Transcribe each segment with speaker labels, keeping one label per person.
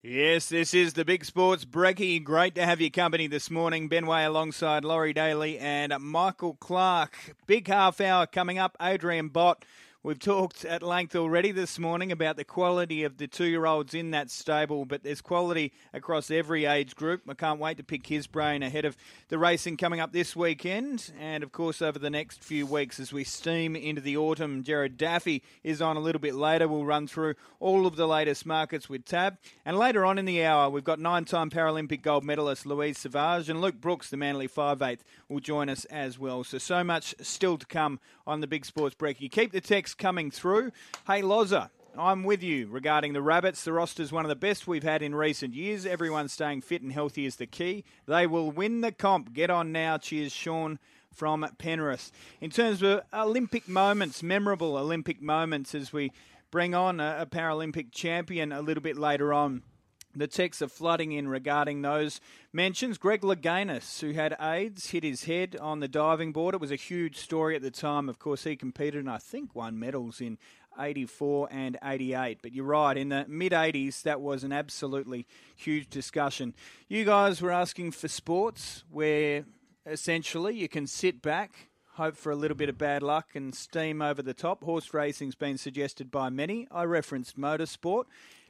Speaker 1: Yes, this is the Big Sports Breaky. Great to have your company this morning. Ben Way alongside Laurie Daly and Michael Clark. Big half hour coming up. Adrian Bott We've talked at length already this morning about the quality of the two year olds in that stable, but there's quality across every age group. I can't wait to pick his brain ahead of the racing coming up this weekend and, of course, over the next few weeks as we steam into the autumn. Gerard Daffy is on a little bit later. We'll run through all of the latest markets with Tab. And later on in the hour, we've got nine time Paralympic gold medalist Louise Sauvage and Luke Brooks, the Manly 5'8, will join us as well. So, so much still to come on the Big Sports Break. You keep the text coming through. Hey, Loza. I'm with you regarding the Rabbits. The roster is one of the best we've had in recent years. Everyone staying fit and healthy is the key. They will win the comp. Get on now. Cheers, Sean from Penrith. In terms of Olympic moments, memorable Olympic moments, as we bring on a, a Paralympic champion a little bit later on. The texts are flooding in regarding those mentions. Greg Louganis, who had AIDS, hit his head on the diving board. It was a huge story at the time. Of course, he competed and I think won medals in 84 and 88. But you're right, in the mid 80s, that was an absolutely huge discussion. You guys were asking for sports where essentially you can sit back, hope for a little bit of bad luck, and steam over the top. Horse racing's been suggested by many. I referenced motorsport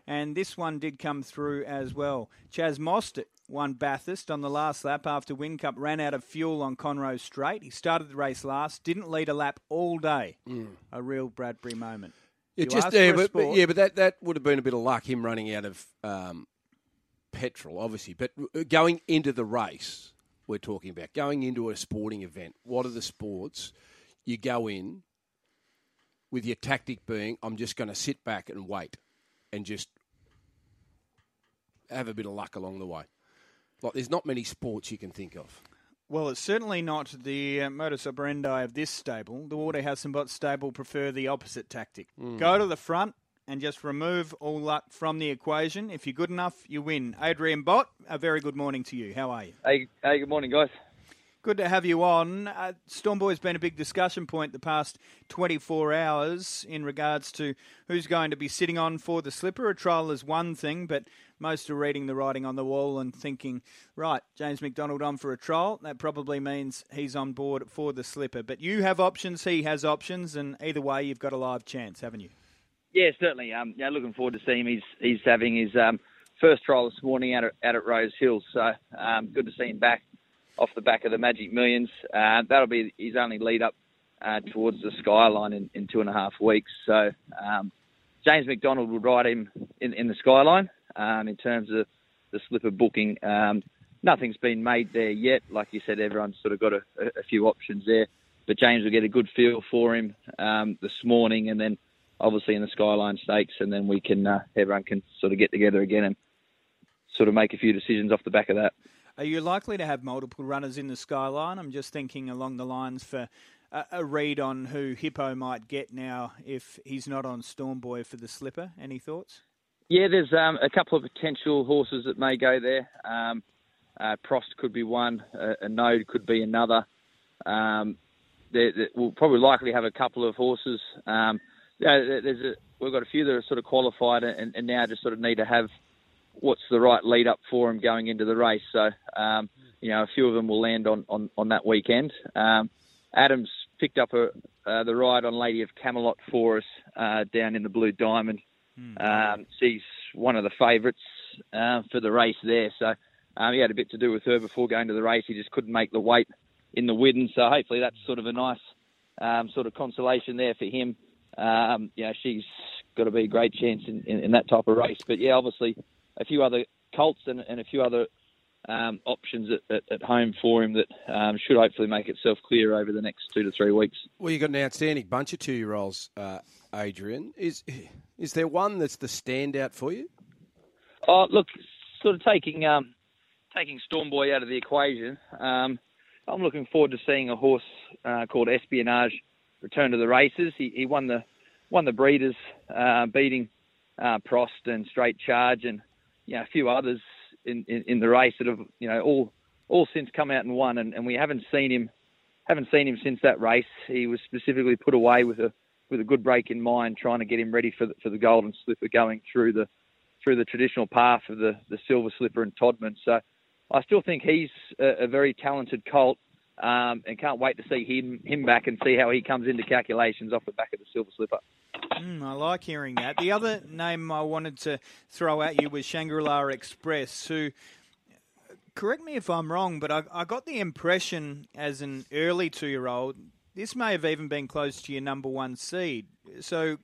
Speaker 1: and this one did come through as well. Chaz Mostert won Bathurst on the last lap after Whincup ran out of fuel on Conrod Straight. He started the race last, didn't lead a lap all day. Mm. A real Bradbury moment.
Speaker 2: It just yeah, but, but, yeah, but that that would have been a bit of luck him running out of um, petrol, obviously. But uh, going into the race, we're talking about going into a sporting event. What are the sports? You go in with your tactic being, I'm just going to sit back and wait and just have a bit of luck along the way. Like, there's not many sports you can think of.
Speaker 1: Well, it's certainly not the uh, modus operandi of this stable. The Waterhouse and Bott stable prefer the opposite tactic. Mm. Go to the front and just remove all luck from the equation. If you're good enough, you win. Adrian Bott, a very good morning to you. How are you?
Speaker 3: Hey, hey good morning, guys.
Speaker 1: Good to have you on. Uh, Stormboy's been a big discussion point the past 24 hours in regards to who's going to be sitting on for the slipper. A trial is one thing, but most are reading the writing on the wall and thinking, right, James McDonald on for a trial. That probably means he's on board for the slipper. But you have options, he has options, and either way, you've got a live chance, haven't you?
Speaker 3: Yeah, certainly. Um, yeah, looking forward to seeing him. He's, he's having his um, first trial this morning out at, out at Rose Hill, so um, good to see him back off the back of the Magic Millions. Uh, that'll be his only lead up uh, towards the skyline in, in, two and a half weeks. So um, James McDonald will ride him in, in the skyline um, in terms of the slipper booking. Um, nothing's been made there yet. Like you said, everyone's sort of got a, a few options there. But James will get a good feel for him um, this morning, and then obviously in the Skyline Stakes, and then we can uh, everyone can sort of get together again and sort of make a few decisions off the back of that.
Speaker 1: Are you likely to have multiple runners in the skyline? I'm just thinking along the lines for a, read on who Hippo might get now if he's not on Stormboy for the slipper. Any thoughts?
Speaker 3: Yeah, there's um, a couple of potential horses that may go there. Um, uh, Prost could be one, a, a Node could be another. Um, there, there, we'll probably likely have a couple of horses. Um, there's a, we've got a few that are sort of qualified and, and now just sort of need to have what's the right lead up for them going into the race. So, um, you know, a few of them will land on, on, on that weekend. Um, Adams picked up a, uh, the ride on Lady of Camelot for us uh, down in the Blue Diamond. Mm. Um, she's one of the favourites uh, for the race there. So um, he had a bit to do with her before going to the race. He just couldn't make the weight in the Widden. So hopefully that's sort of a nice um, sort of consolation there for him. Um, know, she's got to be a great chance in, in, in that type of race. But yeah, obviously a few other colts and, and a few other um, options at, at, at, home for him that um, should hopefully make itself clear over the next two to three weeks.
Speaker 2: Well, you've got an outstanding bunch of two-year-olds, uh, Adrian. Is is there one that's the standout for you?
Speaker 3: Oh, look, sort of taking um, taking Stormboy out of the equation. Um, I'm looking forward to seeing a horse uh, called Espionage return to the races. He, he won the won the Breeders, uh, beating uh, Prost and Straight Charge and you know, a few others in, in, in, the race that have, you know, all all since come out and won, and, and we haven't seen him haven't seen him since that race. He was specifically put away with a with a good break in mind, trying to get him ready for the, for the Golden Slipper going through the through the traditional path of the, the Silver Slipper and Todman. So I still think he's a, a very talented colt um, and can't wait to see him him back and see how he comes into calculations off the back of the Silver Slipper.
Speaker 1: Mm, I like hearing that. The other name I wanted to throw at you was Shangri-La Express, who correct me if I'm wrong, but I, I got the impression as an early two year old, this may have even been close to your number one seed. So,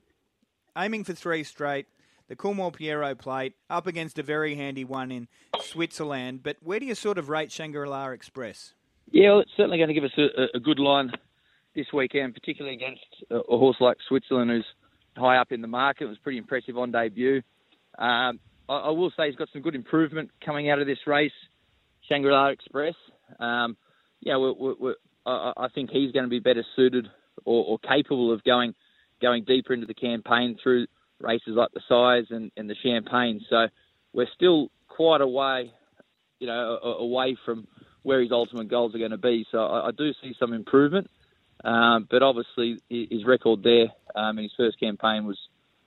Speaker 1: aiming for three straight, the Coolmore Pierro plate, up against a very handy one in Switzerland. But where do you sort of rate Shangri La Express?
Speaker 3: Yeah, well, it's certainly going to give us a, a, good line this weekend, particularly against a, a, horse like Switzerland, who's high up in the market. It was pretty impressive on debut. Um, I, I, will say he's got some good improvement coming out of this race. Shangri-La Express. Um, yeah, we're, we're, we're, I, I, think he's going to be better suited or, or, capable of going going deeper into the campaign through races like the Sires and, and the Champagne. So we're still quite a way, you know, away from where his ultimate goals are going to be. So I, I do see some improvement, um, but obviously his record there um, in his first campaign was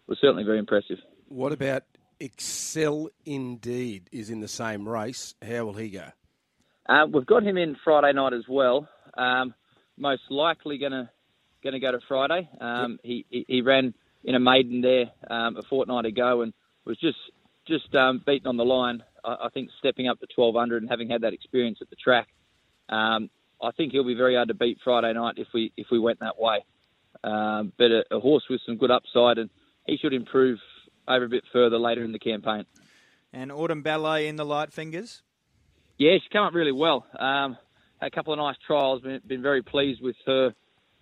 Speaker 3: was certainly very impressive.
Speaker 2: What about Excel indeed is in the same race. How will he go?
Speaker 3: Uh, we've got him in Friday night as well. Um, most likely going to going to go to Friday. Um, he, he, he ran in a maiden there um, a fortnight ago and was just just um, beaten on the line. I, I, think stepping up to 1200 and having had that experience at the track, um, I think he'll be very hard to beat Friday night if we if we went that way. Um, but a, a horse with some good upside and he should improve over a bit further later in the campaign.
Speaker 1: And Autumn Ballet in the light fingers?
Speaker 3: Yeah, she's come up really well. Um, had a couple of nice trials. Been, been very pleased with her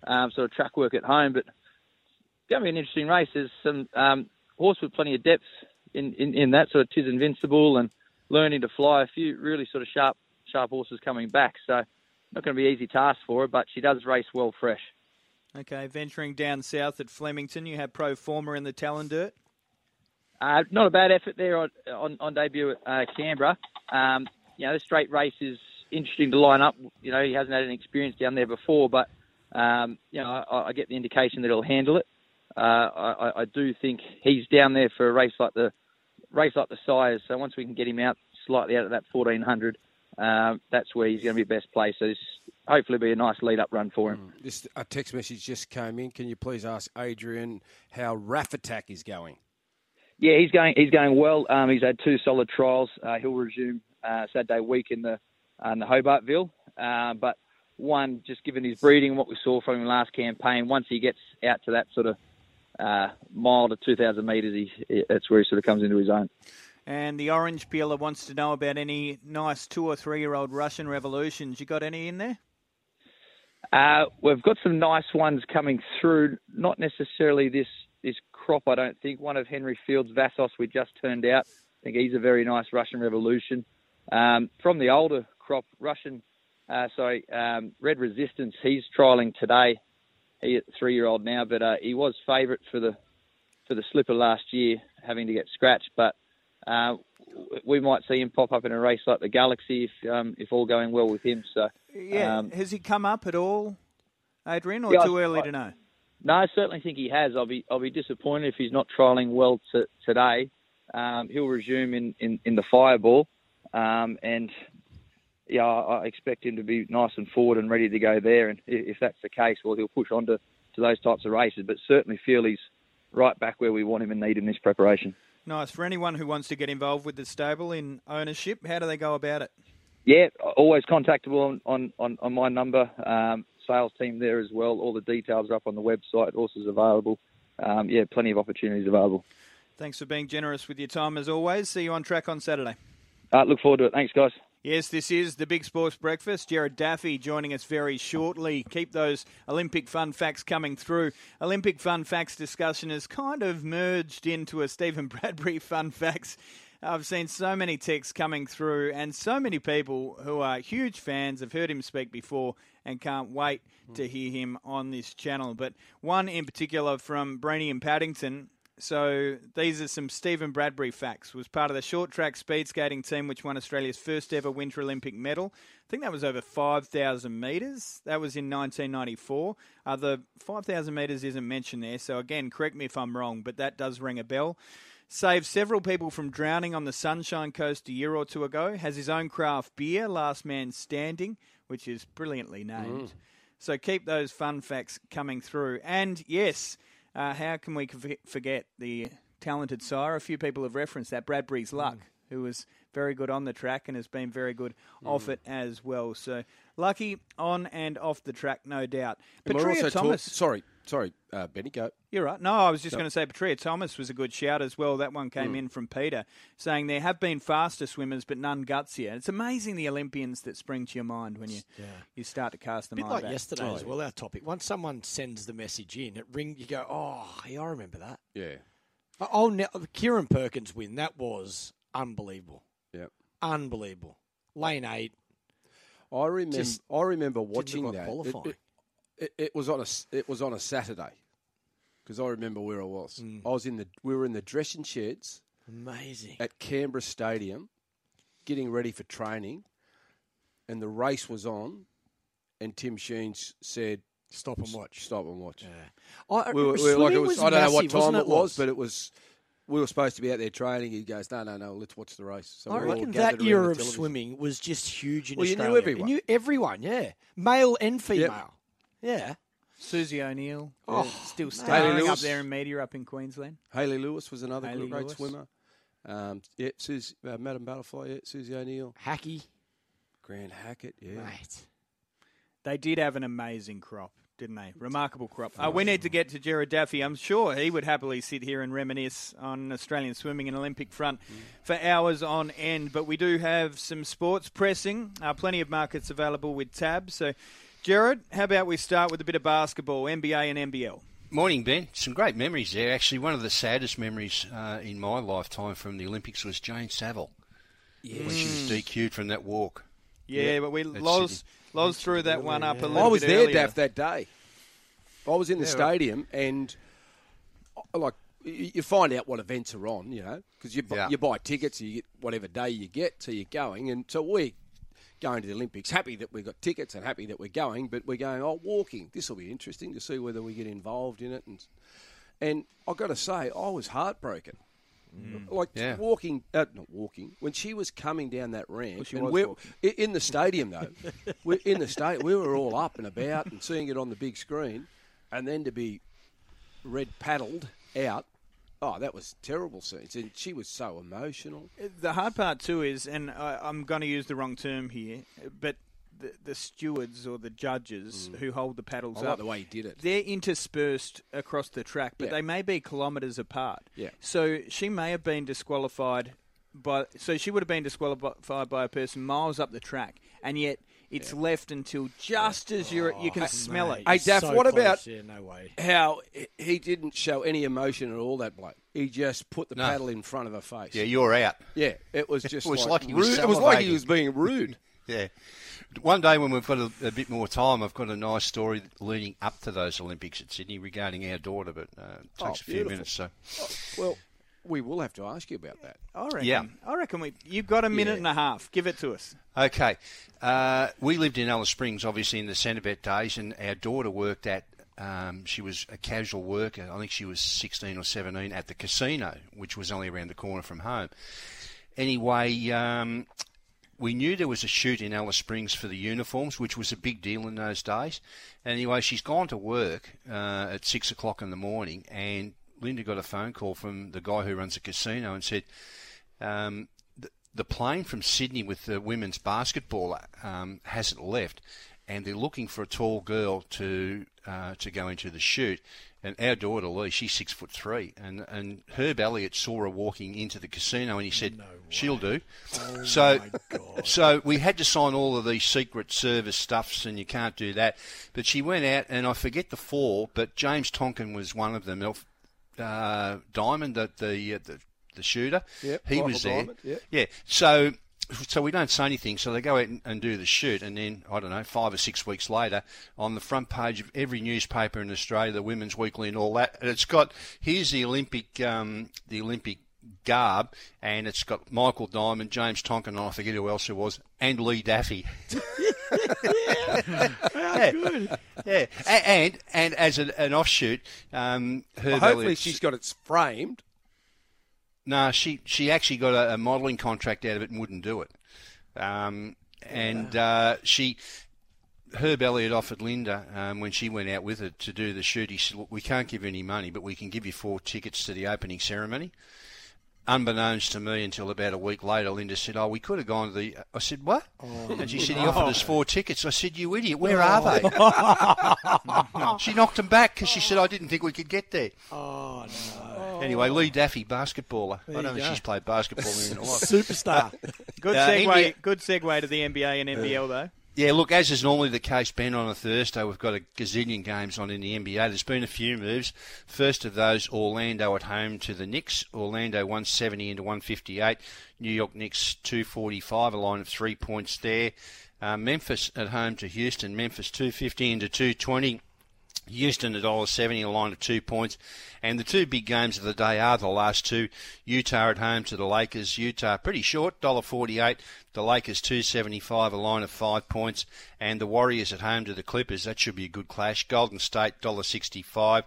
Speaker 3: um, sort of track work at home. But it's going to be an interesting race. There's some um, horse with plenty of depth in, in, in that sort of Tis Invincible and learning to fly. A few really sort of sharp sharp horses coming back. So not going to be an easy task for her, but she does race well fresh.
Speaker 1: Okay, venturing down south at Flemington, you have Pro Forma in the Talindert.
Speaker 3: Uh, not a bad effort there on, on, on debut at uh, Canberra. Um, you know, the straight race is interesting to line up. You know, he hasn't had any experience down there before, but um, you know, I, I, get the indication that he'll handle it. Uh, I, I, do think he's down there for a race like the race like the Sires. So once we can get him out slightly out of that 1400, um, that's where he's going to be best placed. So this hopefully be a nice lead up run for him.
Speaker 2: Mm. This a text message just came in. Can you please ask Adrian how Raff Attack is going?
Speaker 3: Yeah, he's going. He's going well. Um, he's had two solid trials. Uh, he'll resume uh, Saturday week in the uh, in the Hobartville, uh, but one just given his breeding, what we saw from him last campaign. Once he gets out to that sort of uh, mile to 2,000 metres, he, that's where he sort of comes into his own.
Speaker 1: And the orange peeler wants to know about any nice two or three year old Russian revolutions. You got any in there?
Speaker 3: Uh, we've got some nice ones coming through. Not necessarily this this crop, I don't think. One of Henry Field's Vassos we just turned out. I think he's a very nice Russian Revolution. Um, from the older crop, Russian, uh, sorry, um, Red Resistance, he's trialling today. He's three year old now, but uh, he was favourite for the for the slipper last year, having to get scratched. But uh, we might see him pop up in a race like the Galaxy if um, if all going well with him. So
Speaker 1: yeah, um, has he come up at all, Adrian, or yeah, too early I, to know?
Speaker 3: No, I certainly think he has. I'll be I'll be disappointed if he's not trialling well t- today. Um, he'll resume in, in, in the fireball, um, and yeah, I expect him to be nice and forward and ready to go there. And if that's the case, well, he'll push on to, to those types of races. But certainly feel he's right back where we want him and need him in this preparation.
Speaker 1: Nice. For anyone who wants to get involved with the stable in ownership, how do they go about it?
Speaker 3: Yeah, always contactable on, on, on my number. Um, sales team there as well. All the details are up on the website. Horses available. Um, yeah, plenty of opportunities available.
Speaker 1: Thanks for being generous with your time as always. See you on track on Saturday.
Speaker 3: Uh, look forward to it. Thanks, guys.
Speaker 1: Yes, this is the Big Sports Breakfast. Gerard Daffy joining us very shortly. Keep those Olympic fun facts coming through. Olympic fun facts discussion has kind of merged into a Stephen Bradbury fun facts I've seen so many texts coming through, and so many people who are huge fans have heard him speak before and can't wait to hear him on this channel. But one in particular from Brainy and Paddington. So these are some Stephen Bradbury facts. Was part of the short track speed skating team which won Australia's first ever Winter Olympic medal. I think that was over 5,000 metres. That was in 1994. Uh, the 5,000 metres isn't mentioned there, so again, correct me if I'm wrong, but that does ring a bell. Saved several people from drowning on the Sunshine Coast a year or two ago. Has his own craft beer, Last Man Standing, which is brilliantly named. Mm. So keep those fun facts coming through. And yes, uh, how can we forget the talented sire? A few people have referenced that Bradbury's Luck, mm. who was very good on the track and has been very good mm. off it as well. So lucky on and off the track, no doubt. Petria Thomas.
Speaker 2: Talk, sorry, sorry, uh, Benny, go.
Speaker 1: You're right. No, I was just going to say Petria Thomas was a good shout as well. That one came mm. in from Peter saying there have been faster swimmers, but none gutsier. It's amazing the Olympians that spring to your mind when you yeah. you start to cast them.
Speaker 4: A bit like back. yesterday oh, as well. Our topic. Once someone sends the message in, it ring. You go, oh, yeah, I remember that.
Speaker 2: Yeah.
Speaker 4: Oh, now, Kieren Perkins win. That was unbelievable.
Speaker 2: Yep.
Speaker 4: Unbelievable. Lane eight.
Speaker 2: I remember. I remember watching that. It, it, it, was on a. It was on a Saturday, because I remember where I was. Mm. I was in the. We were in the dressing sheds.
Speaker 4: Amazing.
Speaker 2: At Canberra Stadium, getting ready for training, and the race was on, and Tim Sheens said,
Speaker 4: "Stop and watch.
Speaker 2: Stop and watch."
Speaker 4: Yeah. I, we were, we were like
Speaker 2: it
Speaker 4: was, was
Speaker 2: I don't
Speaker 4: massive,
Speaker 2: know what time
Speaker 4: it
Speaker 2: was, was, but it was we were supposed to be out there training. He goes, no, no, no, let's watch the race.
Speaker 4: So I reckon that era of swimming was just huge in
Speaker 2: well,
Speaker 4: Australia.
Speaker 2: you knew everyone.
Speaker 4: You knew everyone, yeah. Male and female. Yep. Yeah.
Speaker 1: Susie O'Neill, oh, still standing up there in media up in Queensland.
Speaker 2: Hayley Lewis was another Hayley great Lewis. swimmer. Um, yeah, Susie, uh, Madam Butterfly, yeah, Susie O'Neill.
Speaker 4: Hackey.
Speaker 2: Grant Hackett, yeah.
Speaker 4: Right.
Speaker 1: They did have an amazing crop didn't they? Remarkable crop. Uh, we need to get to Gerard Daffy. I'm sure he would happily sit here and reminisce on Australian swimming and Olympic front for hours on end. But we do have some sports pressing. Uh, plenty of markets available with tabs. So, Gerard, how about we start with a bit of basketball, NBA and NBL?
Speaker 5: Morning, Ben. Some great memories there. Actually, one of the saddest memories uh, in my lifetime from the Olympics was Jane Saville. Yes. When she was DQ'd from that walk.
Speaker 1: Yeah, yeah but we lost. Loz threw that one up a little I
Speaker 2: was
Speaker 1: bit
Speaker 2: there,
Speaker 1: earlier.
Speaker 2: Daff, that day. I was in the yeah, stadium right. and uh, like you find out what events are on, you know, because you, yeah. you buy tickets, you get whatever day you get, so you're going, and so we going to the Olympics. Happy that we've got tickets and happy that we're going, but we're going, oh, walking. This will be interesting to see whether we get involved in it. And and I've got to say, I was heartbroken. Mm. Like yeah. walking, uh, not walking. When she was coming down that ramp, well, and we're in the stadium though. we're in the state, we were all up and about and seeing it on the big screen, and then to be red paddled out. Oh, that was terrible scenes, and she was so emotional.
Speaker 1: The hard part too is, and I, I'm going to use the wrong term here, but the, the stewards or the judges mm. who hold the paddles
Speaker 2: I
Speaker 1: like
Speaker 2: up, the way he did it.
Speaker 1: They're interspersed across the track, but yeah. they may be kilometres apart.
Speaker 2: Yeah.
Speaker 1: So she may have been disqualified by. So she would have been disqualified by a person miles up the track, and yet it's yeah. left until just yeah. as you're you can oh, smell
Speaker 4: mate,
Speaker 1: it.
Speaker 2: Hey Daff,
Speaker 4: so
Speaker 2: what
Speaker 4: close.
Speaker 2: about
Speaker 4: yeah, no way.
Speaker 2: how he didn't show any emotion at all? That bloke, he just put the no. paddle in front of her face.
Speaker 5: Yeah, you're out.
Speaker 2: Yeah, it was just
Speaker 5: it was
Speaker 2: like,
Speaker 5: like was
Speaker 2: it was like he was being rude.
Speaker 5: yeah. One day when we've got a, a, bit more time, I've got a nice story leading up to those Olympics at Sydney regarding our daughter, but uh, it takes oh, a few minutes. So,
Speaker 2: oh, well, we will have to ask you about that.
Speaker 1: I reckon. Yeah. I reckon we. You've got a minute yeah. and a half. Give it to us.
Speaker 5: Okay. Uh, we lived in Alice Springs, obviously in the Centrebet days, and our daughter worked at. Um, she was a casual worker. I think she was 16 or 17 at the casino, which was only around the corner from home. Anyway, um, we knew there was a shoot in Alice Springs for the uniforms, which was a big deal in those days. Anyway, she's gone to work uh, at six o'clock in the morning, and Linda got a phone call from the guy who runs the casino and said, um, the, the, plane from Sydney with the women's basketball um, hasn't left, and they're looking for a tall girl to uh, to go into the shoot. And our daughter Lee, she's six foot three, and and Herb Elliott saw her walking into the casino, and he said,
Speaker 4: no
Speaker 5: "She'll do."
Speaker 4: Oh
Speaker 5: so, so we had to sign all of these secret service stuffs, and you can't do that. But she went out, and I forget the four, but James Tomkins was one of them. Uh, Diamond, the the, uh, the the shooter,
Speaker 2: yep,
Speaker 5: he was there.
Speaker 2: Diamond, yep.
Speaker 5: Yeah, so so we don't say anything. So they go out and, and, do the shoot, and then I don't know, five or six weeks later, on the front page of every newspaper in Australia, the Women's Weekly and all that, and it's got here's the Olympic um, the Olympic garb, and it's got Michael Diamond, James Tomkins, and I forget who else it was, and Lee Daffy.
Speaker 4: yeah. good.
Speaker 5: Yeah, and and as an, an offshoot, um,
Speaker 2: well, hopefully she's got it framed
Speaker 5: No, she she actually got a, a modelling contract out of it and wouldn't do it. Um, and uh, she Herb Elliott offered Linda um, when she went out with her to do the shoot. He said, "Look, we can't give you any money, but we can give you four tickets to the opening ceremony." Unbeknownst to me, until about a week later, Linda said, "Oh, we could have gone to the." I said, "What?" Oh, and she said, "He offered us four tickets." I said, "You idiot! Where are they?" she knocked them back because she said, "I didn't think we could get there."
Speaker 4: Oh no!
Speaker 5: Anyway, Lee Daffy, basketballer. There I don't think go. she's played basketball in a while.
Speaker 4: Superstar.
Speaker 1: good uh, segue. India, good segue to the NBA and NBL though.
Speaker 5: Yeah, look, as is normally the case, Ben, on a Thursday, we've got a gazillion games on in the NBA. There's been a few moves. First of those, Orlando at home to the Knicks. Orlando 170 into 158. New York Knicks 245, a line of three points there. Uh, Memphis at home to Houston. Memphis 250 into 220. Houston at $1.70, a line of two points. And the two big games of the day are the last two. Utah at home to the Lakers. Utah pretty short, $1.48. The Lakers 275, a line of five points. And the Warriors at home to the Clippers. That should be a good clash. Golden State, $1.65.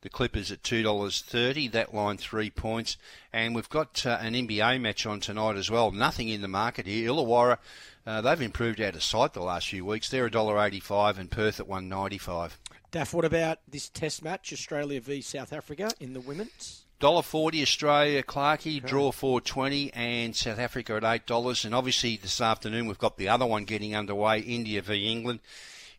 Speaker 5: The Clippers at $2.30. That line three points. And we've got uh, an NBA match on tonight as well. Nothing in the market here. Illawarra, uh, they've improved out of sight the last few weeks. They're $1.85 and Perth at 195
Speaker 4: Daff, what about this test match, Australia v South Africa in the women's?
Speaker 5: Dollar forty Australia, Clarkey, okay. draw four twenty, and South Africa at eight dollars. And obviously this afternoon we've got the other one getting underway, India v England.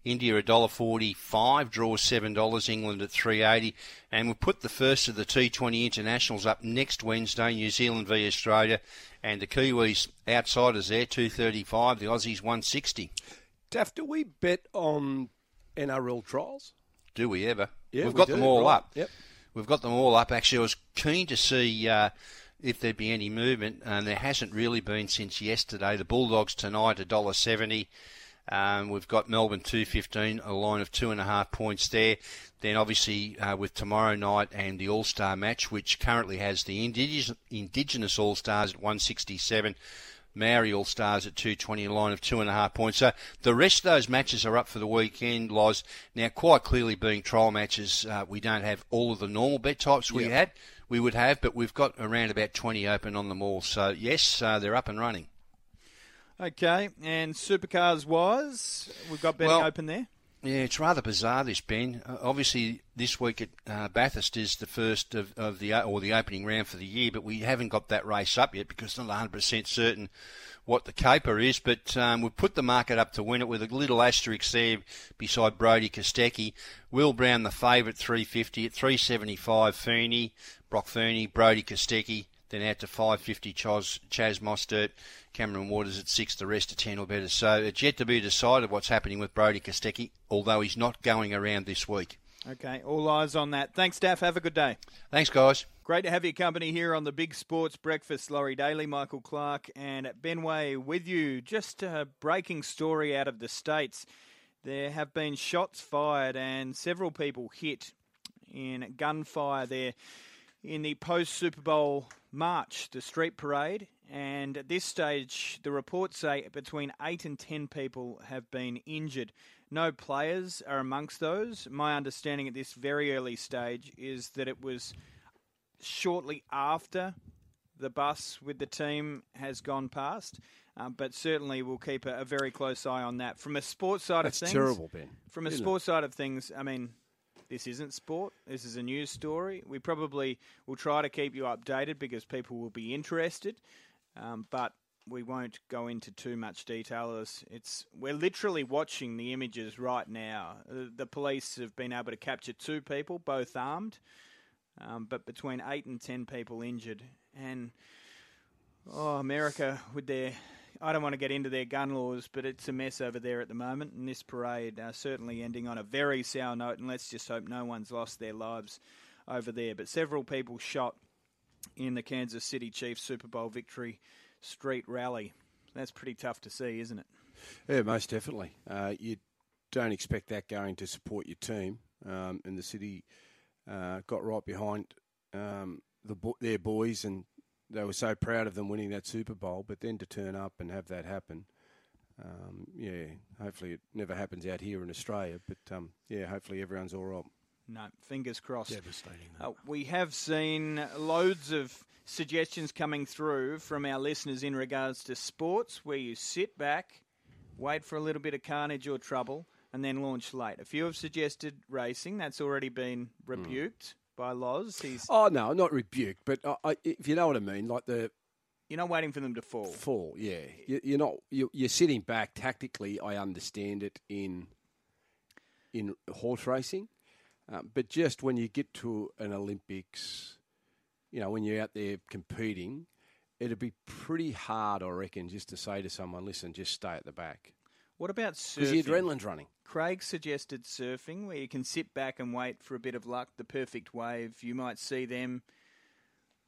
Speaker 5: India a dollar forty five, draw seven dollars. England at three eighty, and we'll put the first of the T Twenty internationals up next Wednesday. New Zealand v Australia, and the Kiwis outsiders there two thirty five. The Aussies one sixty.
Speaker 2: Daff, do we bet on NRL trials?
Speaker 5: Do we ever?
Speaker 2: Yeah,
Speaker 5: We've got
Speaker 2: we
Speaker 5: them all
Speaker 2: right.
Speaker 5: up.
Speaker 2: Yep.
Speaker 5: We've got them all up. Actually, I was keen to see uh, if there'd be any movement, and there hasn't really been since yesterday. The Bulldogs tonight a dollar seventy. Um, we've got Melbourne two fifteen, a line of two and a half points there. Then obviously uh, with tomorrow night and the All Star match, which currently has the Indigenous, Indigenous All Stars at one sixty seven. Maori All Stars at 220, a line of two and a half points. So the rest of those matches are up for the weekend, Loz. Now, quite clearly, being trial matches, uh, we don't have all of the normal bet types we had, we would have, but we've got around about 20 open on them all. So, yes, uh, they're up and running.
Speaker 1: Okay, and supercars wise, we've got betting
Speaker 5: well,
Speaker 1: open there.
Speaker 5: Yeah, it's rather bizarre this Ben. Uh, obviously, this week at uh, Bathurst is the first of, of the or the opening round for the year, but we haven't got that race up yet because it's not 100% certain what the caper is. But um, we've put the market up to win it with a little asterisk there beside Brodie Kostecki. Will Brown the favourite 350 at 375 Feeney, Broc Feeney, Brodie Kostecki. Then out to 550 Chaz, Chaz Mostert, Cameron Waters at six, the rest at 10 or better. So it's yet to be decided what's happening with Brodie Kostecki, although he's not going around this week.
Speaker 1: Okay, all eyes on that. Thanks, Daff. Have a good day.
Speaker 5: Thanks, guys.
Speaker 1: Great to have your company here on the Big Sports Breakfast. Laurie Daly, Michael Clark, and Ben Way with you. Just a breaking story out of the States. There have been shots fired and several people hit in gunfire there in the post Super Bowl march, the street parade. And at this stage, the reports say between 8 and 10 people have been injured. No players are amongst those. My understanding at this very early stage is that it was shortly after the bus with the team has gone past. Um, but certainly we'll keep a, a, very close eye on that. From a sports side
Speaker 2: That's
Speaker 1: of things,
Speaker 2: terrible, Ben.
Speaker 1: From a sports it? side of things, I mean, this isn't sport. This is a news story. We probably will try to keep you updated because people will be interested, um, but we won't go into too much detail. It's we're literally watching the images right now. The, police have been able to capture two people, both armed, um, but between eight and ten people injured. And oh, America with their I don't want to get into their gun laws, but it's a mess over there at the moment. And this parade uh, certainly ending on a very sour note. And let's just hope no one's lost their lives over there. But several people shot in the Kansas City Chiefs Super Bowl victory street rally. That's pretty tough to see, isn't it?
Speaker 2: Yeah, most definitely. Uh, you don't expect that going to support your team, um, and the city uh, got right behind um, the their boys and they were so proud of them winning that Super Bowl, but then to turn up and have that happen, um, yeah, hopefully it never happens out here in Australia. But um, yeah, hopefully everyone's all right.
Speaker 1: No, fingers crossed.
Speaker 4: Devastating.
Speaker 1: Uh, we have seen loads of suggestions coming through from our listeners in regards to sports where you sit back, wait for a little bit of carnage or trouble, and then launch late. A few have suggested racing. That's already been rebuked by Loz. He's,
Speaker 2: Oh no, not rebuked, but I, I, if you know what I mean, like the
Speaker 1: you're not waiting for them to fall.
Speaker 2: fall. Yeah, you, you're not. You're, you're sitting back tactically. I understand it in in horse racing, um, but just when you get to an Olympics, you know, when you're out there competing, it'd be pretty hard, I reckon, just to say to someone, "Listen, just stay at the back,"
Speaker 1: What about surfing?
Speaker 2: because the adrenaline's running.
Speaker 1: Craig suggested surfing, where you can sit back and wait for a bit of luck, the perfect wave. You might see them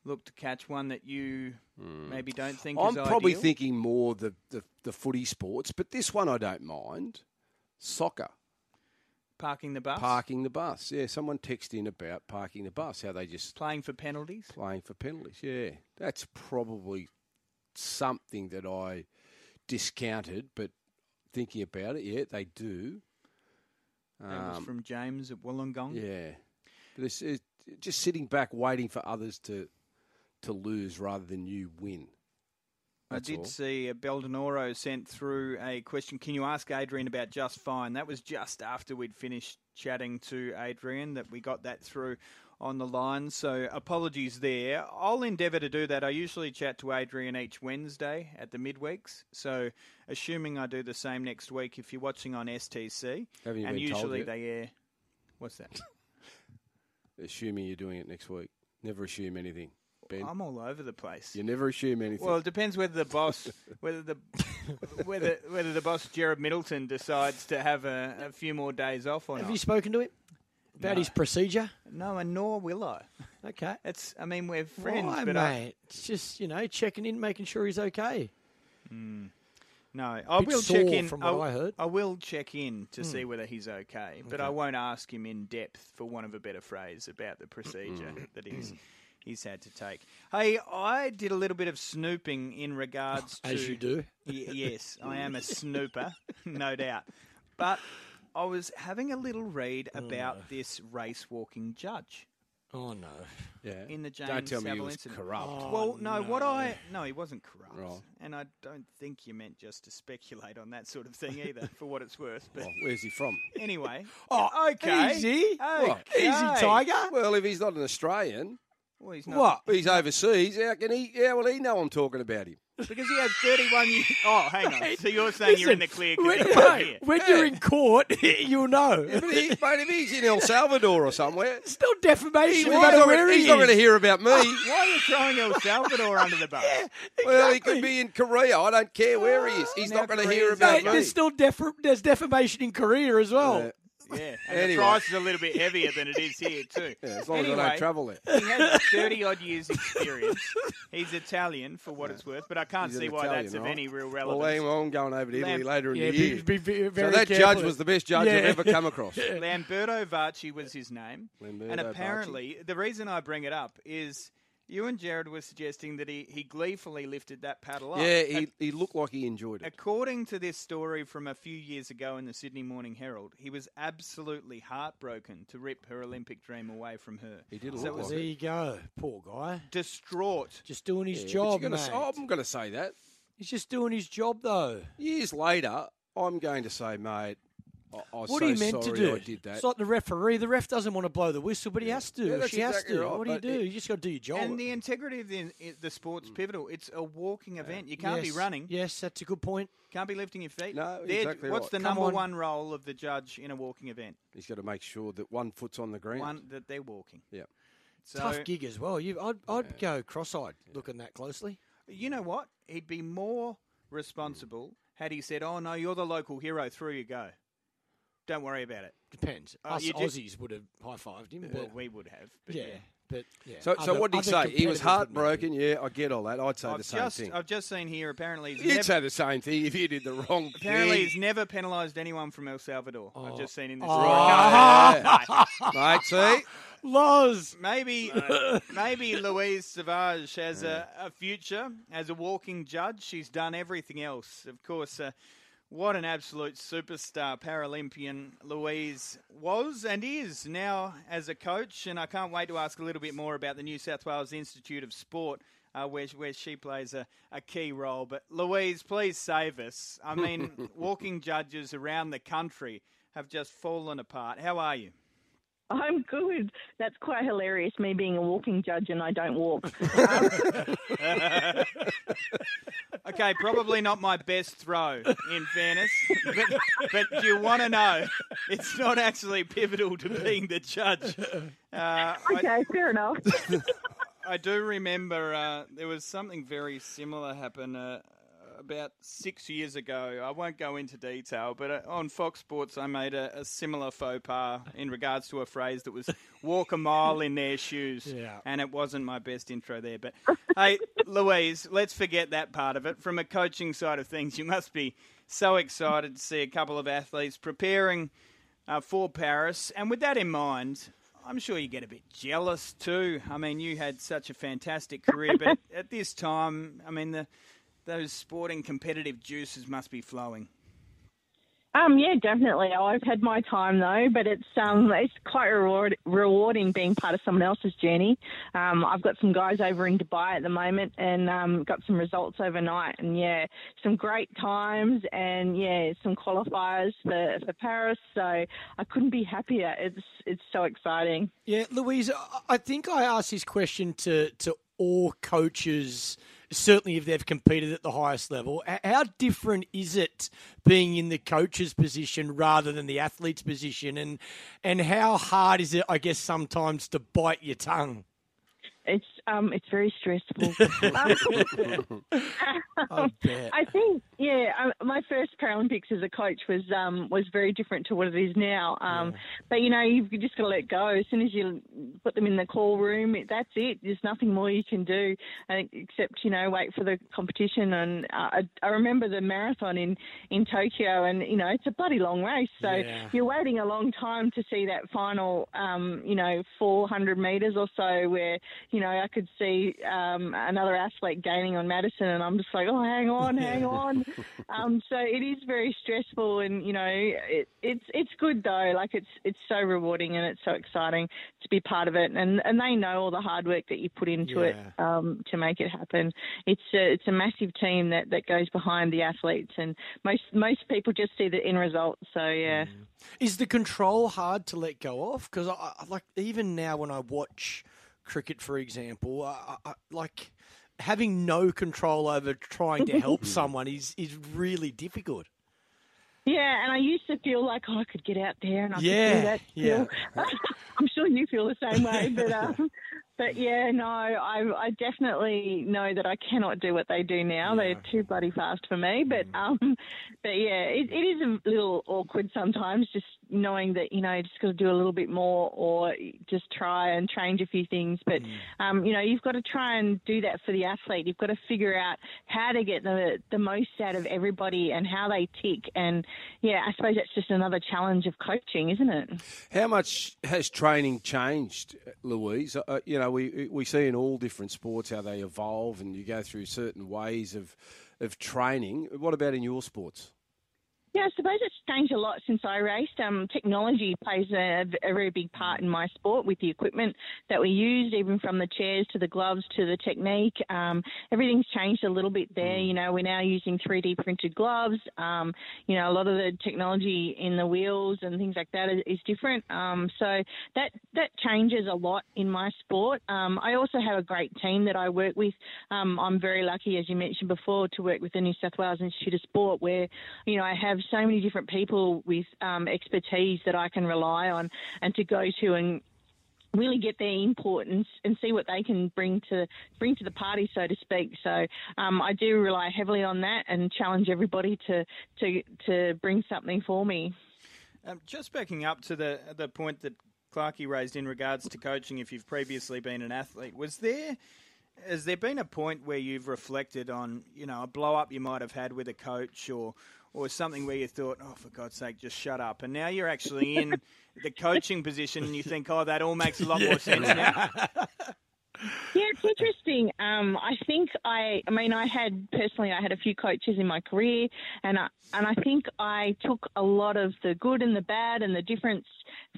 Speaker 1: look to catch one that you hmm. maybe don't think is.
Speaker 2: I'm
Speaker 1: is
Speaker 2: probably
Speaker 1: ideal.
Speaker 2: thinking more the, the the footy sports, but this one I don't mind. Soccer.
Speaker 1: parking the bus,
Speaker 2: Parking the bus. Yeah, someone texted in about parking the bus, how they just
Speaker 1: playing for penalties.
Speaker 2: playing for penalties. Yeah, that's probably something that I discounted, but thinking about it, yeah, they do.
Speaker 1: That was
Speaker 2: Um,
Speaker 1: from James at Wollongong.
Speaker 2: yeah, but it's, it's just sitting back waiting for others to to lose rather than you win.
Speaker 1: I
Speaker 2: That's
Speaker 1: did
Speaker 2: all.
Speaker 1: see a Beldenoro sent through a question. Can you ask Adrian about Just Fine? That was just after we'd finished chatting to Adrian that we got that through on the line. So apologies there. I'll endeavour to do that. I usually chat to Adrian each Wednesday at the midweeks. So assuming I do the same next week, if you're watching on STC,
Speaker 2: Haven't you
Speaker 1: and
Speaker 2: been told
Speaker 1: usually
Speaker 2: yet?
Speaker 1: they air. What's that?
Speaker 2: Assuming you're doing it next week. Never assume anything, Ben.
Speaker 1: I'm all over the place.
Speaker 2: you never assume anything.
Speaker 1: Well, it depends whether the boss, whether the whether whether the boss Jared Middleton decides to have a, a few more days off or not.
Speaker 4: Have
Speaker 1: not.
Speaker 4: you spoken to him about
Speaker 1: No.
Speaker 4: his procedure?
Speaker 1: No, and nor will I.
Speaker 4: Okay.
Speaker 1: It's I mean we're friends,
Speaker 4: Why,
Speaker 1: but I,
Speaker 4: mate? It's just you know checking in, making sure he's okay.
Speaker 1: no, I will check in.
Speaker 4: from what I heard.
Speaker 1: I will check in to see whether he's okay, but I won't ask him in depth, for want of a better phrase, about the procedure
Speaker 4: Hmm.
Speaker 1: that he's. He's had to take. Hey, I did a little bit of snooping in regards to.
Speaker 4: As you do.
Speaker 1: Y- yes, I am a snooper, no doubt. But I was having a little read oh, about this race walking judge
Speaker 4: Oh no.
Speaker 2: yeah.
Speaker 1: in the James
Speaker 2: Don't tell me he
Speaker 1: Saville
Speaker 2: was
Speaker 1: incident.
Speaker 2: corrupt.
Speaker 4: Oh,
Speaker 1: well, no, what. I no, he wasn't corrupt,
Speaker 2: Right.
Speaker 1: and I don't think you meant just to speculate on that sort of thing either, for what it's worth. But
Speaker 2: Oh, where's he from?
Speaker 1: anyway,
Speaker 4: Oh,
Speaker 1: okay,
Speaker 4: easy.
Speaker 1: okay.
Speaker 4: Easy, Tiger.
Speaker 2: Well, if he's not an Australian,
Speaker 1: Well, he's not
Speaker 4: What?
Speaker 2: he's overseas. How can he? How will he know I'm talking about him?
Speaker 1: Because he had 31 years. Oh, hang on. So you're saying you're in the clear?
Speaker 4: When,
Speaker 1: 'cause you're
Speaker 4: mate,
Speaker 1: here.
Speaker 4: when you're in court, you'll know.
Speaker 2: But he, mate, if he's in El Salvador or somewhere,
Speaker 4: It's still defamation,
Speaker 2: he's
Speaker 4: no
Speaker 2: not
Speaker 4: matter
Speaker 2: gonna-
Speaker 4: he
Speaker 2: he's not going to hear about me.
Speaker 1: Why are you throwing El Salvador under the bus?
Speaker 2: Well, he could be in Korea. I don't care where he is. He's
Speaker 1: Now
Speaker 2: not going to hear about
Speaker 4: Mate,
Speaker 2: me.
Speaker 4: there's still def- there's defamation in Korea as well.
Speaker 2: Yeah.
Speaker 1: Yeah, and
Speaker 2: Anyway.
Speaker 1: the price is a little bit heavier than it is here too.
Speaker 2: Yeah, as long as I
Speaker 1: Anyway,
Speaker 2: don't travel there.
Speaker 1: He has 30 odd years experience. He's Italian for what it's worth, but I can't
Speaker 2: He's
Speaker 1: see why
Speaker 2: Italian,
Speaker 1: that's of any real relevance.
Speaker 2: hang on, I'm going over to Italy
Speaker 1: Lamb-
Speaker 2: later in
Speaker 4: Yeah,
Speaker 2: the year.
Speaker 4: be, be
Speaker 2: so
Speaker 4: very
Speaker 2: that
Speaker 4: careful.
Speaker 2: judge was the best judge I've ever come across.
Speaker 1: Lamberto Varchi was his name.
Speaker 2: Lamberto
Speaker 1: and
Speaker 2: Vacci.
Speaker 1: apparently, the reason I bring it up is you and Jared were suggesting that he, he gleefully lifted that paddle up.
Speaker 2: Yeah, he, he looked like he enjoyed it.
Speaker 1: According to this story from a few years ago in the Sydney Morning Herald, he was absolutely heartbroken to rip her Olympic dream away from her.
Speaker 2: He did
Speaker 1: So
Speaker 2: look
Speaker 1: it was
Speaker 2: like
Speaker 4: There you go, poor guy.
Speaker 1: distraught.
Speaker 4: Just doing his
Speaker 2: Yeah,
Speaker 4: job,
Speaker 2: gonna
Speaker 4: mate.
Speaker 2: say- I'm going to say that.
Speaker 4: He's just doing his job, though.
Speaker 2: Years later, I'm going to say, mate, I, I
Speaker 4: What
Speaker 2: so
Speaker 4: are you meant to do?
Speaker 2: I did that.
Speaker 4: It's like the referee. The ref doesn't want to blow the whistle, but he has to.
Speaker 2: Yeah,
Speaker 4: or
Speaker 2: that's
Speaker 4: she has to.
Speaker 2: right,
Speaker 4: What do you do?
Speaker 2: it-
Speaker 4: you just got to do your job.
Speaker 1: And the integrity of the, the sport's mm. pivotal. It's a walking event. You can't
Speaker 4: yes.
Speaker 1: be running.
Speaker 4: Yes, that's a good point.
Speaker 1: Can't be lifting your feet.
Speaker 2: No,
Speaker 1: They're-
Speaker 2: exactly
Speaker 1: What's
Speaker 2: right.
Speaker 1: the
Speaker 4: Come
Speaker 1: number
Speaker 4: on.
Speaker 1: one role of the judge in a walking event?
Speaker 2: He's got to make sure that one foot's on the ground.
Speaker 1: One that they're walking.
Speaker 2: Yeah.
Speaker 1: So
Speaker 4: Tough gig as well. You, I'd, I'd go cross-eyed looking that closely.
Speaker 1: you know what? He'd be more mm. responsible had he said, "Oh no, you're the local hero. Through you go. Don't worry about it."
Speaker 4: Depends.
Speaker 1: Uh,
Speaker 4: Us
Speaker 1: you ju-
Speaker 4: Aussies would have high-fived him.
Speaker 1: Well,
Speaker 4: But,
Speaker 1: we would have. But
Speaker 4: yeah,
Speaker 1: yeah.
Speaker 4: but yeah.
Speaker 2: So, so
Speaker 4: Other-
Speaker 2: what did he
Speaker 4: other
Speaker 2: say? He was
Speaker 4: competitors wouldn't
Speaker 2: heartbroken. Yeah, I get all that. I'd say
Speaker 1: I've
Speaker 2: the same
Speaker 1: just
Speaker 2: thing.
Speaker 1: I've just seen here. Apparently, he's
Speaker 2: You'd
Speaker 1: never,
Speaker 2: say the same thing if you did the wrong
Speaker 1: apparently
Speaker 2: thing.
Speaker 1: he's never penalised anyone from El Salvador. I've
Speaker 4: Oh.
Speaker 1: just seen in this.
Speaker 4: Oh.
Speaker 1: story.
Speaker 2: Yeah. Mate, see?
Speaker 4: Loz.
Speaker 1: Maybe, maybe Louise Sauvage has a, a future as a walking judge. She's done everything else. Of course, uh, what an absolute superstar Paralympian Louise was and is now as a coach. And I can't wait to ask a little bit more about the New South Wales Institute of Sport. Uh, where, where she plays a, a key role. But Louise, please save us. I mean, walking judges around the country have just fallen apart. How are you?
Speaker 6: I'm good. That's quite hilarious, me being a walking judge and I don't walk.
Speaker 1: okay, probably not my best throw, in fairness. But, but you want to know, it's not actually pivotal to being the judge.
Speaker 6: Uh, okay, I, fair enough.
Speaker 1: I do remember uh, there was something very similar happen. Uh, about six years ago. I won't go into detail, but uh, on Fox Sports, I made a, a, similar faux pas in regards to a phrase that was "walk a mile in their shoes," yeah. and it wasn't my best intro there. But hey, Louise, let's forget that part of it. From a coaching side of things, you must be so excited to see a couple of athletes preparing uh, for Paris, and with that in mind. I'm sure you get a bit jealous too. I mean, you had such a fantastic career, but at this time, I mean, the those sporting competitive juices must be flowing.
Speaker 6: Um, yeah, definitely. I've had my time though, but it's um, it's quite reward, rewarding being part of someone else's journey. Um, I've got some guys over in Dubai at the moment, and um, got some results overnight, and yeah, some great times, and yeah, some qualifiers for, for Paris. So I couldn't be happier. It's it's so exciting.
Speaker 4: Yeah, Louise, I think I asked this question to to all coaches certainly if they've competed at the highest level. How different is it being in the coach's position rather than the athlete's position, and and how hard is it, I guess, sometimes to bite your tongue?
Speaker 6: It's um, it's very stressful. I, I think, yeah, uh, my first Paralympics as a coach was um, was very different to what it is now. Um, yeah. But you know, you've just got to let go. As soon as you put them in the call room, that's it. There's nothing more you can do except you know wait for the competition. And uh, I, I remember the marathon in in Tokyo, and you know it's a bloody long race, so yeah. you're waiting a long time to see that final, um, you know, 400 meters or so where you know I could see um, another athlete gaining on Madison, and I'm just like, oh, hang on, hang on. um, so it is very stressful, and you know, it, it's it's good though. Like it's it's so rewarding and it's so exciting to be part of it, and and they know all the hard work that you put into yeah. it um, to make it happen. It's a it's a massive team that that goes behind the athletes, and most most people just see the end result. So yeah. Mm.
Speaker 4: Is the control hard to let go of? Because I, I like even now when I watch cricket, for example, I, I, like having no control over trying to help someone is is really difficult.
Speaker 6: Yeah, and I used to feel like oh, I could get out there and I yeah, could do that. Still. Yeah, I'm sure you feel the same way, but um, but yeah, no, I, I definitely know that I cannot do what they do now. Yeah. They're too bloody fast for me. But mm. um, but yeah, it, it is a little awkward sometimes, just knowing that you know just got to do a little bit more or just try and change a few things. But mm. um, you know, you've got to try and do that for the athlete. You've got to figure out how to get the the most out of everybody and how they tick. And yeah, I suppose that's just another challenge of coaching, isn't it?
Speaker 2: How much has training changed, Louise? Uh, you know know, we we see in all different sports how they evolve, and you go through certain ways of of training. What about in your sports?
Speaker 6: Yeah, I suppose it's changed a lot since I raced. Um, technology plays a, a, very big part in my sport with the equipment that we use, even from the chairs to the gloves to the technique. Um, everything's changed a little bit there. Mm. You know, we're now using 3D printed gloves. Um, you know, a lot of the technology in the wheels and things like that is, is different. Um, so that that changes a lot in my sport. Um, I also have a great team that I work with. Um, I'm very lucky, as you mentioned before, to work with the New South Wales Institute of Sport, where you know I have so many different people with um, expertise that I can rely on and to go to and really get their input and, and see what they can bring to bring to the party, so to speak. So um, I do rely heavily on that and challenge everybody to to to bring something for me.
Speaker 1: Um, just backing up to the the point that Clarkey raised in regards to coaching, if you've previously been an athlete, was there has there been a point where you've reflected on you know a blow up you might have had with a coach or or something where you thought, oh, for God's sake, just shut up. And now you're actually in the coaching position and you think, oh, that all makes a lot yeah. more sense now.
Speaker 6: Yeah, it's interesting. Um, I think I, I mean, I had personally, I had a few coaches in my career, and I, and I think I took a lot of the good and the bad and the difference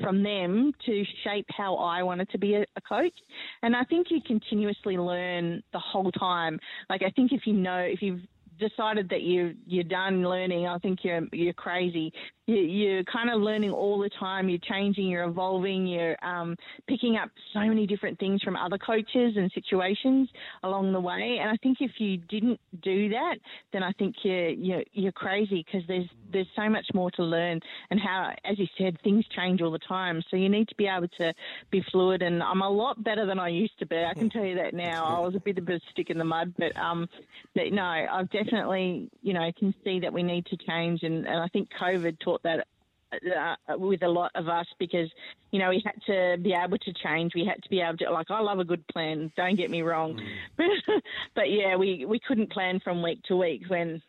Speaker 6: from them to shape how I wanted to be a, a coach. And I think you continuously learn the whole time. Like I think if you know, if you've decided that you you're done learning, I think you're you're crazy you, are kind of learning all the time. You're changing, you're evolving, you're um, picking up so many different things from other coaches and situations along the way. And I think if you didn't do that, then I think you're you're, you're crazy because there's there's so much more to learn. And how, as you said, things change all the time. So you need to be able to be fluid. And I'm a lot better than I used to be. I can tell you that now. I was a bit of a stick in the mud, but um, but no, I've definitely you know can see that we need to change. And, and I think COVID taught that uh, with a lot of us because you know we had to be able to change. We had to be able to like I love a good plan. Don't get me wrong, mm. but but yeah, we we couldn't plan from week to week when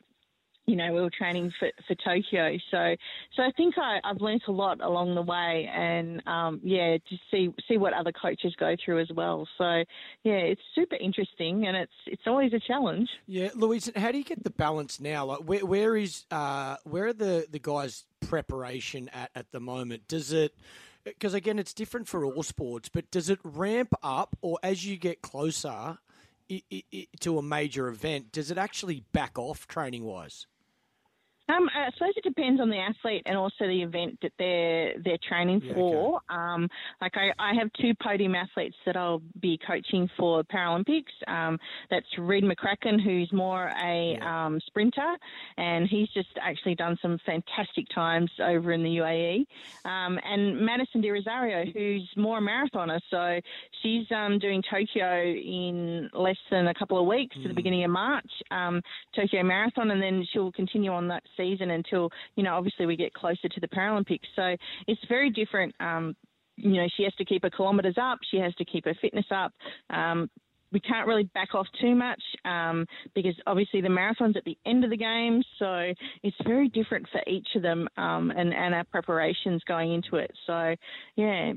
Speaker 6: you know, we were training for, for Tokyo. So, so I think I, I've learnt a lot along the way, and um, yeah, to see see what other coaches go through as well. So, yeah, it's super interesting, and it's it's always a challenge.
Speaker 4: Yeah, Louise, how do you get the balance now? Like, where where is uh, where are the the guys' preparation at at the moment? Does it because again, it's different for all sports, but does it ramp up, or as you get closer? to a major event, does it actually back off training wise?
Speaker 6: Um, I suppose it depends on the athlete and also the event that they're they're training yeah, for. Okay. Um, like I, I have two podium athletes that I'll be coaching for Paralympics. Um, that's Rheed McCracken, who's more a yeah. um, sprinter, and he's just actually done some fantastic times over in the UAE. Um, and Madison de Rozario, who's more a marathoner, so she's um, doing Tokyo in less than a couple of weeks mm. to the beginning of March, um, Tokyo Marathon, and then she'll continue on that season until, you know, obviously we get closer to the Paralympics. So it's very different. Um, you know, she has to keep her kilometres up, she has to keep her fitness up. Um, we can't really back off too much um, because obviously the marathon's at the end of the game, so it's very different for each of them um, and, and our preparations going into it. So, yeah.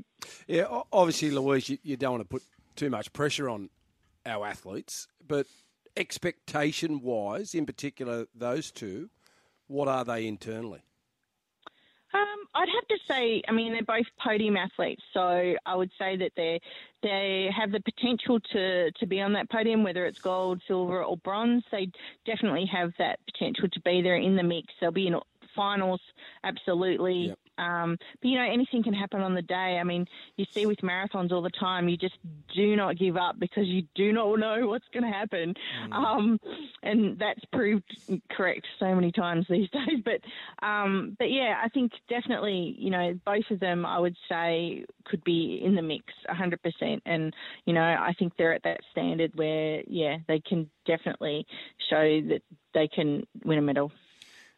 Speaker 2: Yeah, obviously, Louise, you, you don't want to put too much pressure on our athletes, but expectation wise, in particular, those two, what are they internally?
Speaker 6: Um, I'd have to say, I mean, they're both podium athletes, so I would say that they they have the potential to, to be on that podium, whether it's gold, silver, or bronze. They definitely have that potential to be there in the mix. They'll be in finals, absolutely. Yep. Um, but you know, anything can happen on the day. I mean, you see with marathons all the time, you just do not give up because you do not know what's going to happen. Mm. Um, and that's proved correct so many times these days. But, um, but yeah, I think definitely, you know, both of them, I would say, could be in the mix 100%. And, you know, I think they're at that standard where, yeah, they can definitely show that they can win a medal.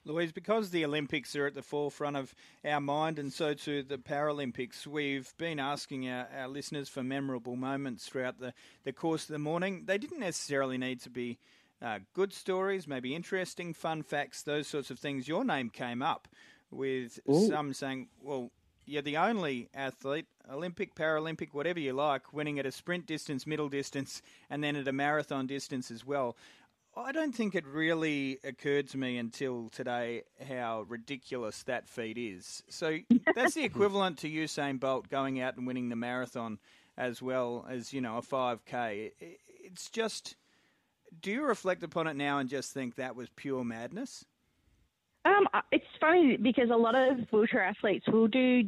Speaker 1: Louise, because the Olympics are at the forefront of our mind and so too the Paralympics, we've been asking our, our listeners for memorable moments throughout the, the course of the morning. They didn't necessarily need to be uh, good stories, maybe interesting, fun facts, those sorts of things. Your name came up with Ooh. some saying, well, you're the only athlete, Olympic, Paralympic, whatever you like, winning at a sprint distance, middle distance, and then at a marathon distance as well. I don't think it really occurred to me until today how ridiculous that feat is. So that's the equivalent to Usain Bolt going out and winning the marathon as well as, you know, a 5K. It's just, do you reflect upon it now and just think that was pure madness?
Speaker 6: Um, it's funny because a lot of wheelchair athletes will do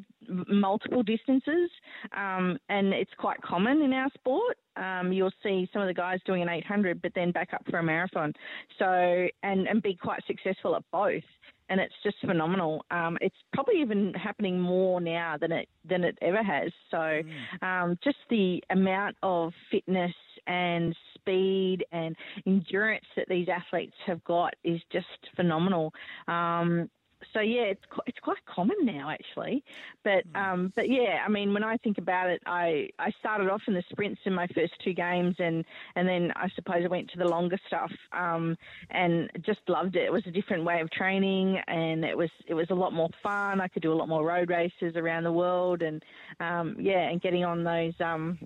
Speaker 6: multiple distances, um, and it's quite common in our sport. Um, you'll see some of the guys doing an 800, but then back up for a marathon. So and and be quite successful at both and it's just phenomenal. Um, it's probably even happening more now than it than it ever has. So, mm. um, just the amount of fitness and speed and endurance that these athletes have got is just phenomenal. Um, so yeah, it's it's quite common now actually, but hmm. um, but yeah, I mean when I think about it, I I started off in the sprints in my first two games, and and then I suppose I went to the longer stuff, um, and just loved it. It was a different way of training, and it was it was a lot more fun. I could do a lot more road races around the world, and um, yeah, and getting on those um,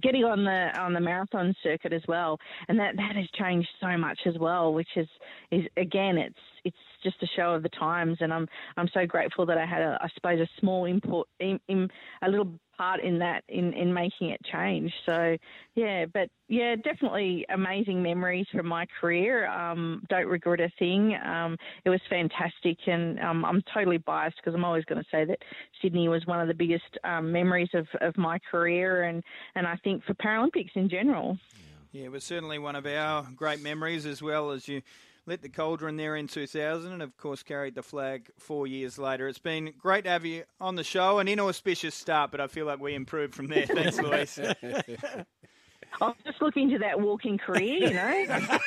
Speaker 6: getting on the on the marathon circuit as well, and that that has changed so much as well. Which is is again, it's it's just a show of the times, and I'm I'm so grateful that I had a I suppose a small input in, in a little part in that in in making it change. So yeah, but yeah, definitely amazing memories from my career. Um, don't regret a thing. Um, it was fantastic, and um, I'm totally biased because I'm always going to say that Sydney was one of the biggest um, memories of, of my career, and and I think for Paralympics in general.
Speaker 1: Yeah, it was certainly one of our great memories as well as you lit the cauldron there in 2000 and, of course, carried the flag four years later. It's been great to have you on the show. An inauspicious start, but I feel like we improved from there. Thanks, Louise.
Speaker 6: I'm just looking to that walking career, you know.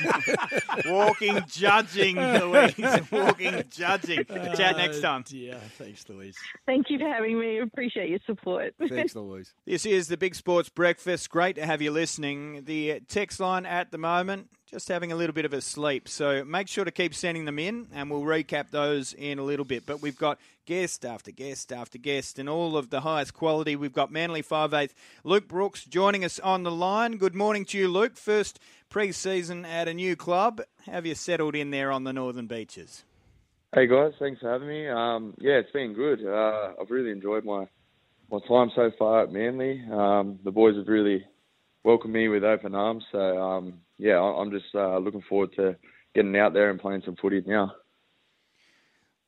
Speaker 1: walking judging, Louise. Walking judging. Chat uh, next time.
Speaker 4: Yeah, thanks, Louise.
Speaker 6: Thank you for having me. Appreciate your support.
Speaker 2: Thanks, Louise.
Speaker 1: This is the Big Sports Breakfast. Great to have you listening. The text line at the moment just having a little bit of a sleep. So make sure to keep sending them in, and we'll recap those in a little bit. But we've got guest after guest after guest, and all of the highest quality. We've got Manly five-eighth Luke Brooks joining us on the line. Good morning to you, Luke. First pre season at a new club. Have you settled in there on the northern beaches?
Speaker 3: Hey guys, thanks for having me. Um, yeah, it's been good. Uh, I've really enjoyed my my time so far at Manly. Um, the boys have really welcomed me with open arms. So um, yeah, I'm just uh, looking forward to getting out there and playing some footy now.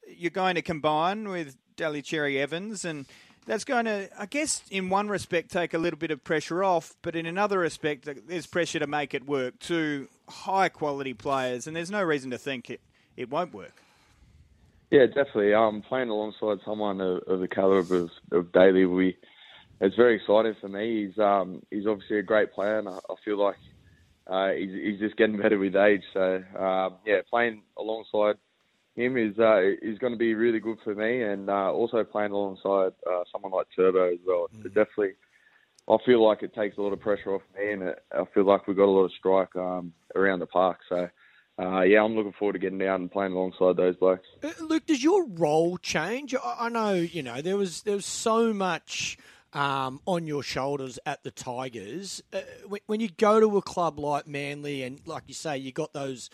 Speaker 1: You're going to combine with Daly Cherry Evans, and that's going to, I guess, in one respect, take a little bit of pressure off, but in another respect, there's pressure to make it work. Two high quality players, and there's no reason to think it, it won't work.
Speaker 3: Yeah, definitely. Um, playing alongside someone of, of the caliber of, of Daly, we it's very exciting for me. He's um, he's obviously a great player, and I, I feel like uh, he's, he's just getting better with age. So um, yeah, playing alongside him is uh, is going to be really good for me, and uh, also playing alongside uh, someone like Turbo as well. Mm. So definitely, I feel like it takes a lot of pressure off me, and it, I feel like we've got a lot of strike um, around the park. So. Uh, yeah, I'm looking forward to getting out and playing alongside those blokes.
Speaker 4: Uh, Luke, does your role change? I know, you know, there was there was so much um, on your shoulders at the Tigers. Uh, when, when you go to a club like Manly, and like you say, you got those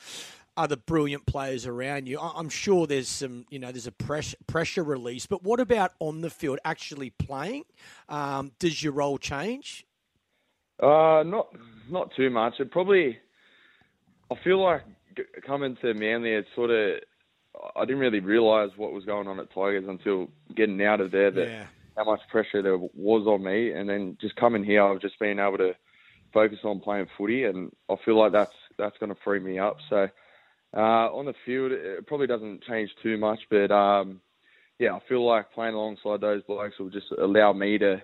Speaker 4: other brilliant players around you. I'm sure there's some, you know, there's a pressure pressure release. But what about on the field, actually playing? Um, does your role change?
Speaker 3: Uh, not not too much. It probably, I feel like coming to Manly, it's sort of, I didn't really realise what was going on at Tigers until getting out of there. That yeah how much pressure there was on me, and then just coming here, I've just been able to focus on playing footy, and I feel like that's that's going to free me up. So uh, on the field, it probably doesn't change too much, but um, yeah, I feel like playing alongside those blokes will just allow me to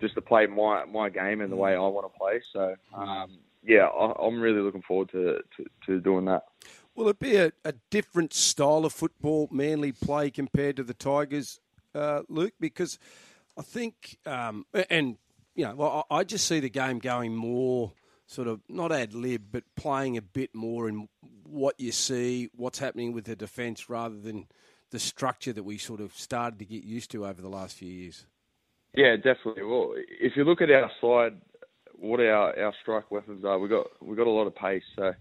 Speaker 3: just to play my my game in the way I want to play. So um, yeah, I, am really looking forward to, to, to doing that.
Speaker 2: Will it be a, a, different style of football Manly play compared to the Tigers, uh, Luke? Because I think, um, and you know, well, I just see the game going more sort of not ad lib, but playing a bit more in what you see, what's happening with the defence, rather than the structure that we sort of started to get used to over the last few years.
Speaker 3: Yeah, definitely. Well, if you look at our side, what our, our strike weapons are, we got we got a lot of pace. So,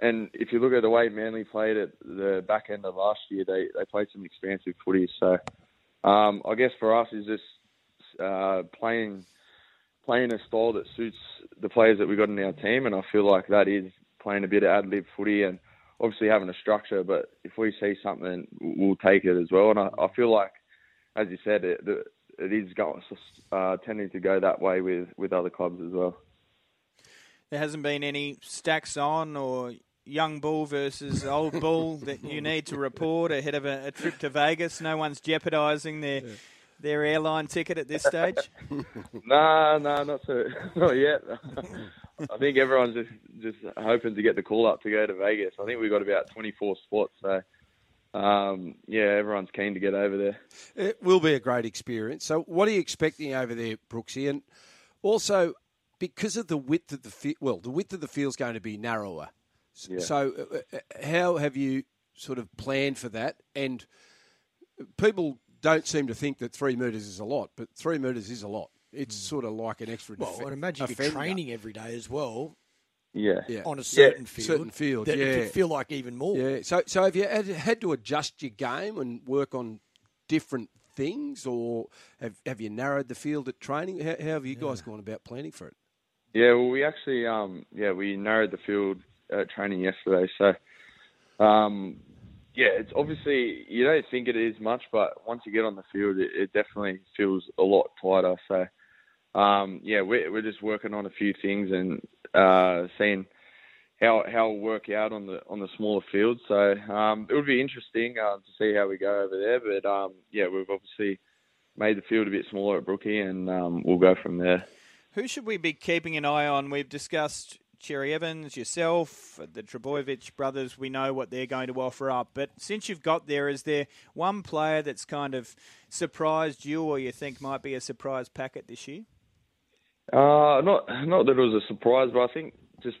Speaker 3: and if you look at the way Manly played at the back end of last year, they they played some expansive footy. So, um, I guess for us is just uh, playing playing a style that suits the players that we've got in our team, and I feel like that is playing a bit of ad lib footy and obviously having a structure. But if we see something, we'll take it as well. And I, I feel like, as you said, it, it is going uh, tending to go that way with with other clubs as well.
Speaker 1: There hasn't been any stacks on or young bull versus old bull that you need to report ahead of a, a trip to Vegas. No one's jeopardising their. Yeah their airline ticket at this stage?
Speaker 3: no, no, not so, not yet. I think everyone's just just hoping to get the call up to go to Vegas. I think we've got about 24 spots, so um, yeah, everyone's keen to get over there.
Speaker 2: It will be a great experience. So, what are you expecting over there, Brooksy? And also, because of the width of the field, well, the width of the field is going to be narrower. Yeah. So, uh, uh, how have you sort of planned for that? And people don't seem to think that three metres is a lot, but three metres is a lot It's sort of like an extra.
Speaker 4: Well,
Speaker 2: def-
Speaker 4: I'd imagine you're training every day as well
Speaker 7: Yeah.
Speaker 2: Yeah.
Speaker 4: on a certain
Speaker 7: Yeah,
Speaker 4: field.
Speaker 2: certain field,
Speaker 4: That
Speaker 2: yeah.
Speaker 4: it could feel like even more.
Speaker 2: Yeah. So, so have you had, had to adjust your game and work on different things, or have have you narrowed the field at training? How, how have you guys gone about planning for it?
Speaker 3: Yeah, well, we actually, um, yeah, we narrowed the field at training yesterday. So, um, yeah, it's obviously you don't think it is much, but once you get on the field, it, it definitely feels a lot tighter. So, um, yeah, we're we're just working on a few things and uh, seeing how how it'll work out on the on the smaller field. So, um, it would be interesting uh, to see how we go over there. But um, yeah, we've obviously made the field a bit smaller at Brookie, and um, we'll go from there.
Speaker 1: Who should we be keeping an eye on? We've discussed Cherry Evans, yourself, the Trbojevic brothers. We know what they're going to offer up. But since you've got there, is there one player that's kind of surprised you or you think might be a surprise packet this year?
Speaker 3: Uh, not not that it was a surprise, but I think just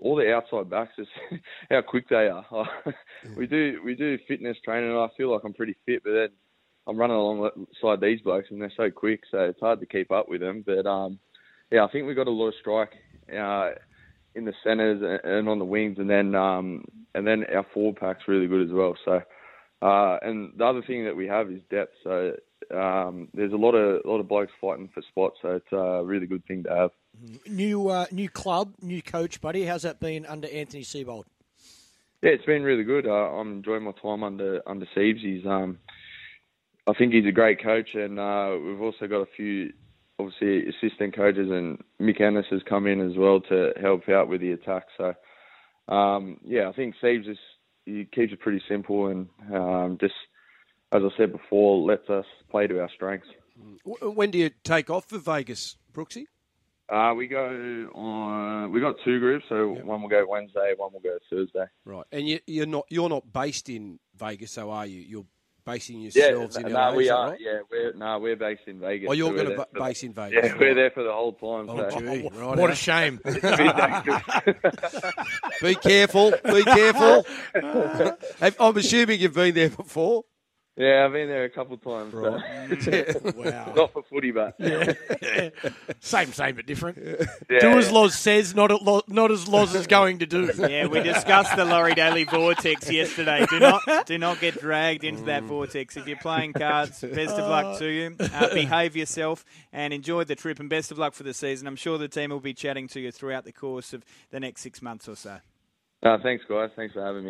Speaker 3: all the outside backs, just how quick they are. we do we do fitness training, and I feel like I'm pretty fit, but then I'm running alongside these blokes, and they're so quick, so it's hard to keep up with them. But um, yeah, I think we've got a lot of strike uh, in the centres and on the wings, and then um, and then our forward pack's really good as well. So. Uh, and the other thing that we have is depth. So um, there's a lot of a lot of blokes fighting for spots. So it's a really good thing to have.
Speaker 4: New uh, new club, new coach, buddy. How's that been under Anthony Seibold?
Speaker 3: Yeah, it's been really good. Uh, I'm enjoying my time under under Siebes. He's um, I think he's a great coach, and uh, we've also got a few obviously assistant coaches, and Mick Ennis has come in as well to help out with the attack. So um, yeah, I think is he keeps it pretty simple and um, just as I said before, lets us play to our strengths.
Speaker 2: When do you take off for Vegas, Brooksy?
Speaker 3: Uh, we go on. We got two groups, so one will go Wednesday, one will go Thursday.
Speaker 2: Right, and you, you're not you're not based in Vegas, so are you? You're basing
Speaker 3: Yeah,
Speaker 2: in
Speaker 3: no,
Speaker 2: LA,
Speaker 3: we
Speaker 2: is that
Speaker 3: are.
Speaker 2: right?
Speaker 3: Yeah, we're no, we're based in Vegas.
Speaker 2: Oh, you're
Speaker 3: so
Speaker 2: going to
Speaker 3: there
Speaker 2: ba-
Speaker 3: for
Speaker 2: base
Speaker 3: the-
Speaker 2: in Vegas.
Speaker 3: Yeah, we're there for the whole time.
Speaker 2: Oh,
Speaker 3: so.
Speaker 2: gee, right
Speaker 4: What a
Speaker 2: eh?
Speaker 4: shame.
Speaker 2: Be careful. Be careful. I'm assuming you've been there before.
Speaker 3: Yeah, I've been there a couple of times. so- mm,
Speaker 4: wow.
Speaker 3: Not for footy, but
Speaker 4: Same, same, but different.
Speaker 3: Yeah,
Speaker 4: do as
Speaker 3: yeah.
Speaker 4: Loz says, not, at Lo- not as Loz is going to do.
Speaker 1: Yeah, we discussed the Laurie Daley vortex yesterday. Do not do not get dragged into that mm. vortex. If you're playing cards, best of luck to you. Uh, behave yourself and enjoy the trip, and best of luck for the season. I'm sure the team will be chatting to you throughout the course of the next six months or so.
Speaker 3: No, thanks, guys. Thanks for having me.